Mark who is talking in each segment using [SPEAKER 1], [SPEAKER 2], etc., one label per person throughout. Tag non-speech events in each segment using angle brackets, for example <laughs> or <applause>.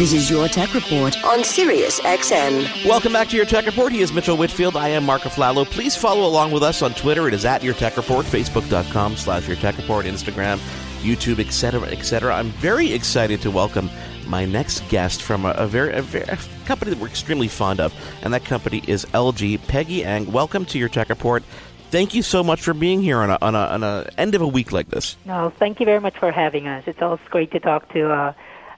[SPEAKER 1] This is your Tech Report on Sirius XM.
[SPEAKER 2] Welcome back to your Tech Report. He is Mitchell Whitfield. I am Marc Aflalo. Please follow along with us on Twitter. It is at your Tech Report, Facebook.com slash your Tech Report, Instagram, YouTube, etc., etc. I'm very excited to welcome my next guest from a, a very, a very a company that we're extremely fond of, and that company is LG. Peggy Ang, welcome to your Tech Report. Thank you so much for being here on a, on a, on a end of a week like this.
[SPEAKER 3] No, thank you very much for having us. It's always great to talk to uh,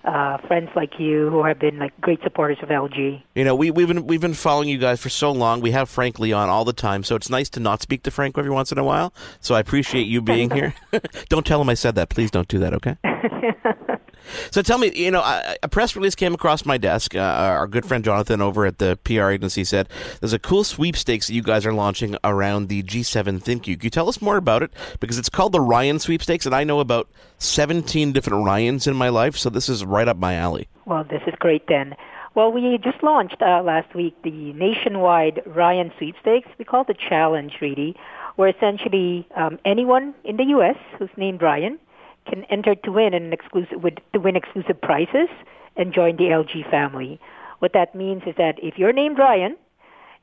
[SPEAKER 3] uh, friends like you who have been like great supporters of LG.
[SPEAKER 2] You know, we, we've been we've been following you guys for so long. We have Frank on all the time, so it's nice to not speak to Frank every once in a while. So I appreciate you being here. <laughs> don't tell him I said that. Please don't do that, okay? <laughs> So tell me, you know, a press release came across my desk. Uh, our good friend Jonathan over at the PR agency said there's a cool sweepstakes that you guys are launching around the G7 ThinQ. Can you tell us more about it? Because it's called the Ryan Sweepstakes, and I know about 17 different Ryans in my life, so this is right up my alley.
[SPEAKER 3] Well, this is great then. Well, we just launched uh, last week the nationwide Ryan Sweepstakes. We call it the challenge, really, where essentially um, anyone in the U.S. who's named Ryan can enter to win an exclusive with, to win exclusive prizes and join the LG family. What that means is that if you're named Ryan,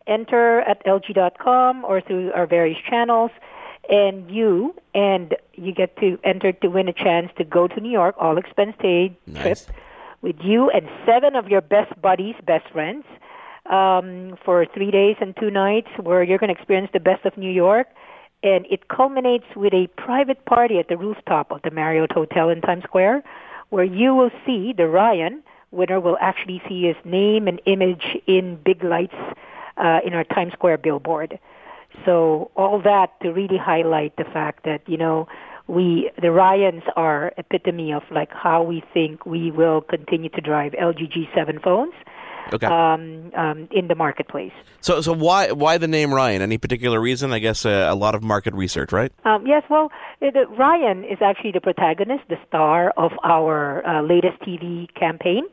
[SPEAKER 3] enter at lg.com or through our various channels, and you and you get to enter to win a chance to go to New York, all expense paid
[SPEAKER 2] Nice.
[SPEAKER 3] trip, with you and seven of your best buddies, best friends, um, for three days and two nights, where you're going to experience the best of New York and it culminates with a private party at the rooftop of the Marriott Hotel in Times Square, where you will see the Ryan winner will actually see his name and image in big lights uh, in our Times Square billboard. So all that to really highlight the fact that you know we the Ryans are epitome of like how we think we will continue to drive LG G7 phones
[SPEAKER 2] Okay.
[SPEAKER 3] um, um, in the marketplace.
[SPEAKER 2] so, so why why the name Ryan? Any particular reason? I guess uh, a lot of market research, right?
[SPEAKER 3] Um, yes, well, uh, the, Ryan is actually the protagonist, the star of our uh, latest TV campaign,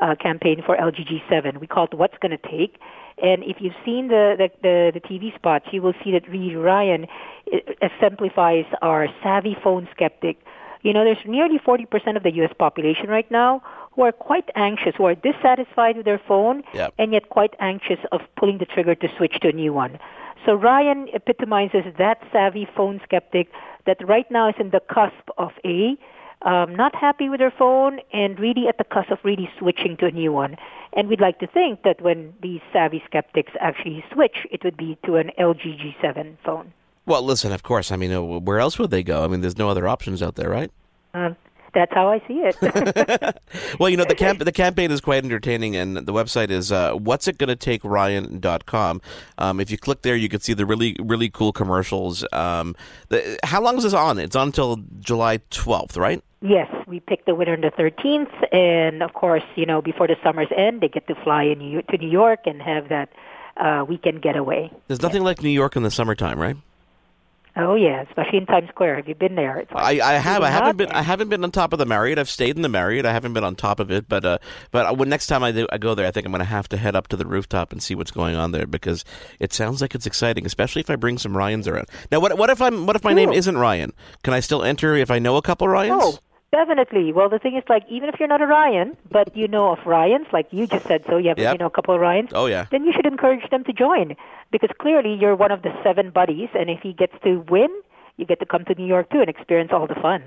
[SPEAKER 3] uh, campaign for LG G7. We call it What's Gonna Take. And if you've seen the, the, the, the TV spots, you will see that really Ryan uh, exemplifies our savvy phone skeptic. You know, there's nearly 40% of the U.S. population right now who are quite anxious, who are dissatisfied with their phone,
[SPEAKER 2] Yep.
[SPEAKER 3] and yet quite anxious of pulling the trigger to switch to a new one. So Ryan epitomizes that savvy phone skeptic that right now is in the cusp of a um, not happy with their phone and really at the cusp of really switching to a new one. And we'd like to think that when these savvy skeptics actually switch, it would be to an LG G7 phone.
[SPEAKER 2] Well, listen, of course. I mean, uh, where else would they go? I mean, there's no other options out there, right?
[SPEAKER 3] Um, that's how I see it. <laughs> <laughs>
[SPEAKER 2] Well, you know, the camp the campaign is quite entertaining, and the website is uh, what's it going to take Ryan.com. Um, if you click there, you can see the really really cool commercials. Um, the, how long is this on? It's on until July 12th, right?
[SPEAKER 3] Yes, we picked the winner on the 13th, and of course, you know, before the summer's end, they get to fly in New to New York and have that uh, weekend getaway.
[SPEAKER 2] There's nothing like New York in the summertime, right?
[SPEAKER 3] Oh yeah, especially in Times Square. Have you been there? It's
[SPEAKER 2] I,
[SPEAKER 3] like
[SPEAKER 2] I have. I haven't been.
[SPEAKER 3] there.
[SPEAKER 2] I haven't been on top of the Marriott. I've stayed in the Marriott. I haven't been on top of it. But uh, but when next time I do, I go there, I think I'm going to have to head up to the rooftop and see what's going on there because it sounds like it's exciting, especially if I bring some Ryans around. Now, what what if I'm what if my name isn't Ryan? Can I still enter if I know a couple Ryans?
[SPEAKER 3] Oh, definitely. Well, the thing is, like, even if you're not a Ryan, but you know of Ryans, like you just said, so you have
[SPEAKER 2] Yep.
[SPEAKER 3] you know a couple of Ryans.
[SPEAKER 2] Oh, yeah.
[SPEAKER 3] Then you should encourage them to join because clearly you're one of the seven buddies, and if he gets to win, you get to come to New York too and experience all the fun.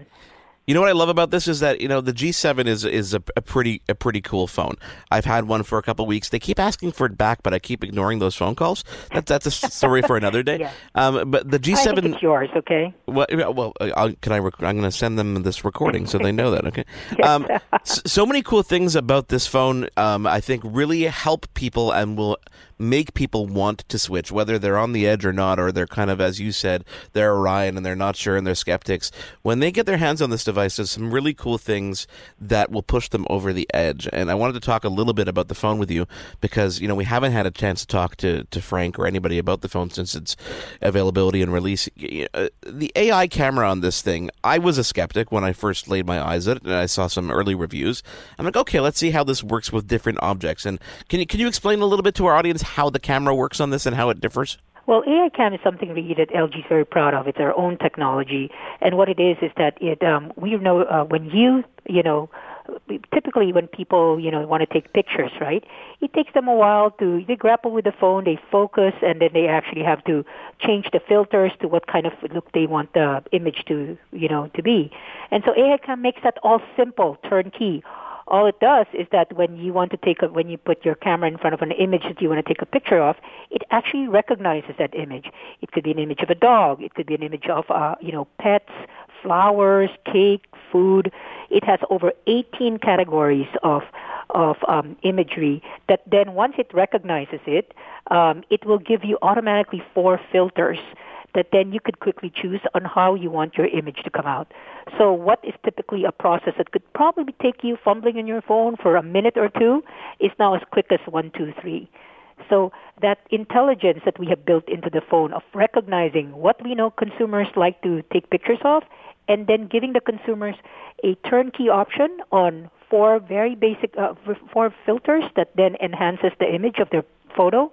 [SPEAKER 2] You know what I love about this is that you know the G7 is is a, a pretty a pretty cool phone. I've had one for a couple weeks. They keep asking for it back, but I keep ignoring those phone calls. That's that's a story for another day. <laughs>
[SPEAKER 3] Yeah.
[SPEAKER 2] Um, but the
[SPEAKER 3] I think
[SPEAKER 2] G7
[SPEAKER 3] it's yours, okay?
[SPEAKER 2] Well, well I'll, can I? Rec- I'm going to send them this recording so they know that. Okay. <laughs> Um, so many cool things about this phone. Um, I think really help people and will make people want to switch, whether they're on the edge or not, or they're kind of, as you said, they're a Ryan and they're not sure and they're skeptics. When they get their hands on this device, there's some really cool things that will push them over the edge. And I wanted to talk a little bit about the phone with you because, you know, we haven't had a chance to talk to, to Frank or anybody about the phone since its availability and release. Uh, the AI camera on this thing, I was a skeptic when I first laid my eyes at it and I saw some early reviews. I'm like, okay, let's see how this works with different objects. And can you, can you explain a little bit to our audience how the camera works on this and how it differs?
[SPEAKER 3] Well, AI Cam is something really that LG is very proud of. It's our own technology, and what it is is that it um, we know uh, when you you know typically when people you know want to take pictures right it takes them a while to they grapple with the phone they focus and then they actually have to change the filters to what kind of look they want the image to you know to be and so AI Cam makes that all simple turnkey all it does is that when you want to take a, when you put your camera in front of an image that you want to take a picture of, it actually recognizes that image. It could be an image of a dog. It could be an image of uh, you know pets, flowers, cake, food. It has over 18 categories of of um, imagery that then once it recognizes it, um, it will give you automatically four filters that then you could quickly choose on how you want your image to come out. So what is typically a process that could probably take you fumbling in your phone for a minute or two is now as quick as one, two, three. So that intelligence that we have built into the phone of recognizing what we know consumers like to take pictures of and then giving the consumers a turnkey option on four very basic, uh, four filters that then enhances the image of their photo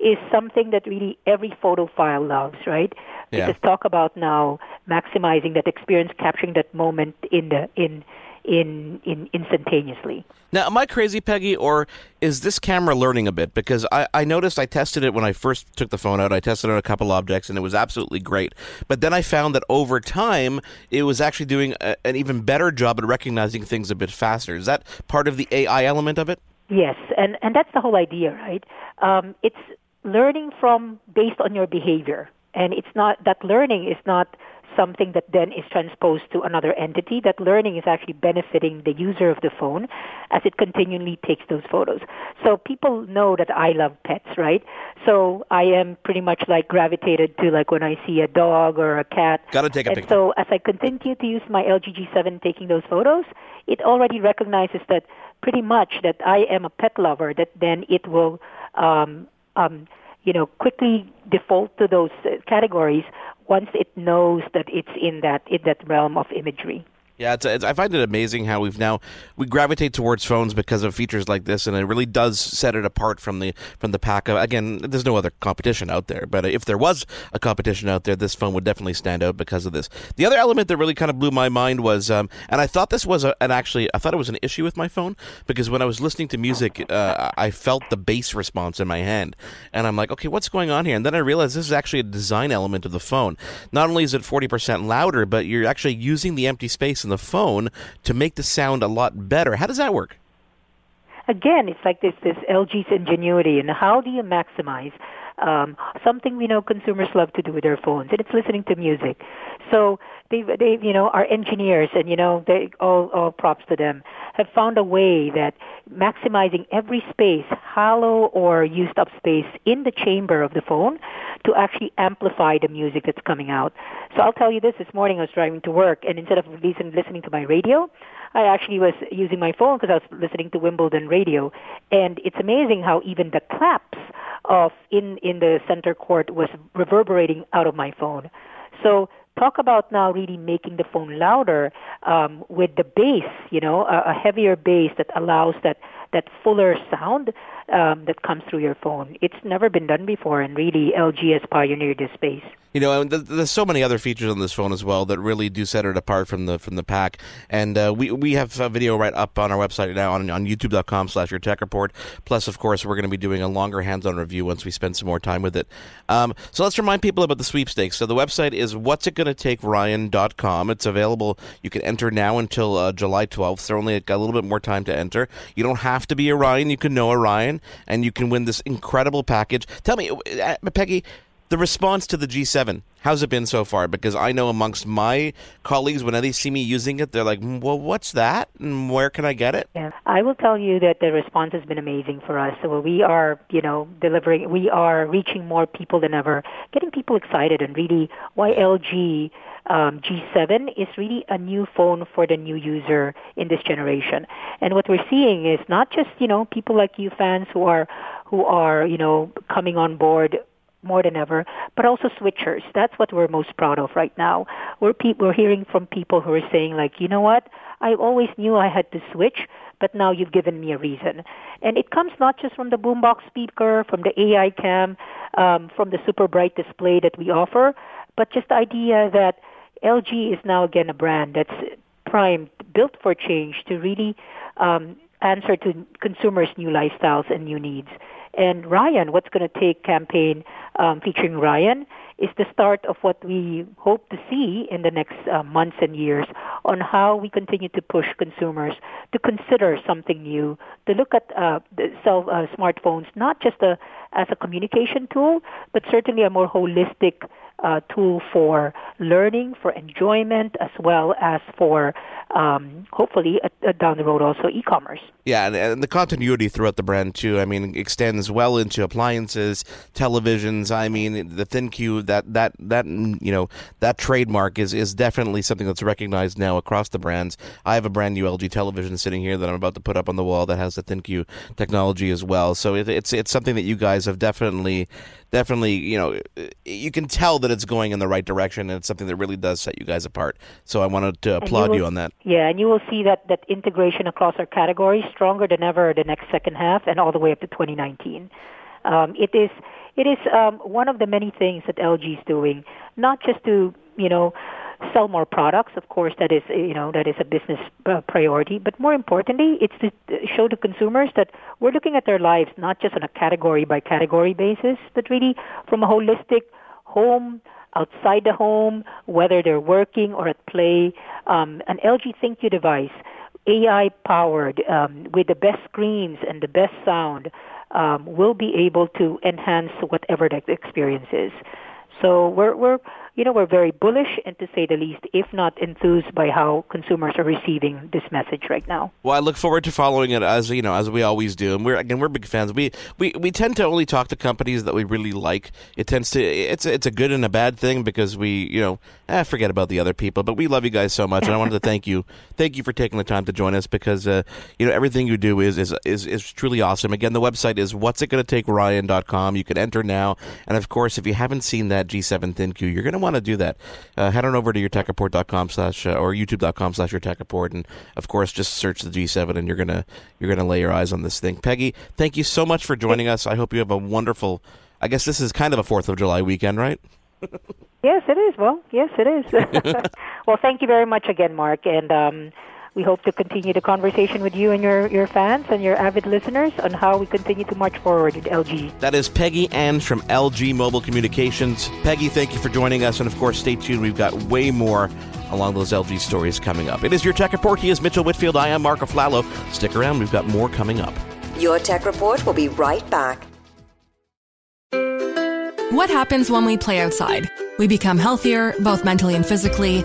[SPEAKER 3] is something that really every photophile loves, right?
[SPEAKER 2] Yeah.
[SPEAKER 3] Because talk about now maximizing that experience, capturing that moment in the in in in instantaneously.
[SPEAKER 2] Now, am I crazy, Peggy, or is this camera learning a bit? Because I, I noticed I tested it when I first took the phone out. I tested it on a couple objects, and it was absolutely great. But then I found that over time, it was actually doing a, an even better job at recognizing things a bit faster. Is that part of the AI element of it?
[SPEAKER 3] Yes, and and that's the whole idea, right? Um, it's learning from based on your behavior. And it's not, that learning is not something that then is transposed to another entity. That learning is actually benefiting the user of the phone as it continually takes those photos. So people know that I love pets, right? So I am pretty much like gravitated to like when I see a dog or a cat.
[SPEAKER 2] Got to take a
[SPEAKER 3] and
[SPEAKER 2] picture.
[SPEAKER 3] so as I continue to use my LG G7 taking those photos, it already recognizes that pretty much that I am a pet lover, that then it will um, um, you know, quickly default to those uh, categories once it knows that it's in that in that realm of imagery.
[SPEAKER 2] Yeah, it's, it's, I find it amazing how we've now we gravitate towards phones because of features like this, and it really does set it apart from the from the pack. Of, again, there's no other competition out there, but if there was a competition out there, this phone would definitely stand out because of this. The other element that really kind of blew my mind was, um, and I thought this was a, an actually, I thought it was an issue with my phone because when I was listening to music, uh, I felt the bass response in my hand, and I'm like, okay, what's going on here? And then I realized this is actually a design element of the phone. Not only is it 40% louder, but you're actually using the empty space the phone to make the sound a lot better. How does that work?
[SPEAKER 3] Again, it's like this this LG's ingenuity and how do you maximize um, something we know consumers love to do with their phones, and it's listening to music. So they they you know our engineers and you know they all all props to them have found a way that maximizing every space, hollow or used up space in the chamber of the phone to actually amplify the music that's coming out. So I'll tell you this: this morning I was driving to work, and instead of listening listening to my radio, I actually was using my phone because I was listening to Wimbledon radio, and it's amazing how even the claps of in in the center court was reverberating out of my phone. So talk about now really making the phone louder um, with the bass, you know, a, a heavier bass that allows that that fuller sound um, that comes through your phone. It's never been done before, and really LG has pioneered this space.
[SPEAKER 2] You know, and there's so many other features on this phone as well that really do set it apart from the from the pack. And uh, we we have a video right up on our website now on, on youtube.com slash your tech report. Plus, of course, we're going to be doing a longer hands-on review once we spend some more time with it. Um, so let's remind people about the sweepstakes. So the website is what's it going to take Ryan.com. It's available. You can enter now until uh, July 12th. So only got a little bit more time to enter. You don't have to be a Ryan. You can know a Ryan, and you can win this incredible package. Tell me, uh, Peggy the response to the G7. How's it been so far? Because I know amongst my colleagues, when they see me using it, they're like, "Mm, "Well, what's that? And where can I get it?"
[SPEAKER 3] Yeah, I will tell you that the response has been amazing for us. So we are, you know, delivering. We are reaching more people than ever, getting people excited, and really, why LG um, G7 is really a new phone for the new user in this generation. And what we're seeing is not just, you know, people like you fans who are who are, you know, coming on board more than ever, but also switchers. That's what we're most proud of right now. We're pe- we're hearing from people who are saying like, you know what? I always knew I had to switch, but now you've given me a reason. And it comes not just from the boombox speaker, from the AI cam, um, from the super bright display that we offer, but just the idea that LG is now again a brand that's primed, built for change to really um, answer to consumers' new lifestyles and new needs. And Ryan, what's going to take campaign um, featuring Ryan is the start of what we hope to see in the next uh, months and years on how we continue to push consumers to consider something new, to look at uh, cell uh, smartphones not just a, as a communication tool, but certainly a more holistic uh, tool for learning, for enjoyment, as well as for um, hopefully uh, down the road also e-commerce.
[SPEAKER 2] Yeah, and, and, the continuity throughout the brand too. I mean, extends well into appliances, televisions. I mean, the ThinQ that that that you know that trademark is is definitely something that's recognized now across the brands. I have a brand new LG television sitting here that I'm about to put up on the wall that has the ThinQ technology as well. So it, it's it's something that you guys have definitely definitely you know you can tell that it's going in the right direction and it's something that really does set you guys apart. So I wanted to applaud
[SPEAKER 3] you, will,
[SPEAKER 2] you on that.
[SPEAKER 3] Yeah, and you will see that that integration across our categories stronger than ever the next second half and all the way up to 2019. Um, it is it is um, one of the many things that LG is doing, not just to you know sell more products. Of course, that is you know that is a business uh, priority. But more importantly, it's to show to consumers that we're looking at their lives not just on a category by category basis, but really from a holistic home outside the home, whether they're working or at play. Um, an LG ThinQ device, AI powered, um, with the best screens and the best sound, um, will be able to enhance whatever the experience is. So we're we're you know we're very bullish and to say the least, if not enthused by how consumers are receiving this message right now.
[SPEAKER 2] Well, I look forward to following it as you know as we always do, and we're again we're big fans. We we, we tend to only talk to companies that we really like. It tends to it's it's a good and a bad thing because we you know eh, forget about the other people, but we love you guys so much, and I wanted to thank you <laughs> thank you for taking the time to join us because uh, you know everything you do is is is is truly awesome. Again, the website is what's it going to take Ryan.com. You can enter now, and of course, if you haven't seen that G7 thin ThinQ, you're going to want to do that. Uh, head on over to yourtechreport.com slash uh, or youtube.com slash yourtechreport, and of course, just search the G7, and you're gonna you're gonna lay your eyes on this thing. Peggy, thank you so much for joining us. I hope you have a wonderful. I guess this is kind of a Fourth of July weekend, right?
[SPEAKER 3] yes, it is. Well, yes, it is. <laughs> <laughs> well, thank you very much again, Mark, and. Um, we hope to continue the conversation with you and your, your fans and your avid listeners on how we continue to march forward with LG.
[SPEAKER 2] That is Peggy Ang from LG Mobile Communications. Peggy, thank you for joining us. And of course, stay tuned. We've got way more along those LG stories coming up. It is your Tech Report. He is Mitchell Whitfield. I am Marc Aflalo. Stick around. We've got more coming up.
[SPEAKER 1] Your Tech Report will be right back.
[SPEAKER 4] What happens when we play outside? We become healthier, both mentally and physically.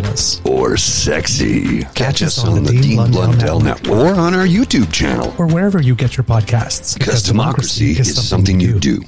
[SPEAKER 5] or sexy.
[SPEAKER 6] Catch, Catch us, us on, on, the Dean, Dean Blundell, Blundell Network.
[SPEAKER 5] Network or on our YouTube channel
[SPEAKER 6] or wherever you get your podcasts.
[SPEAKER 5] Because, because democracy, democracy, is something, something you do.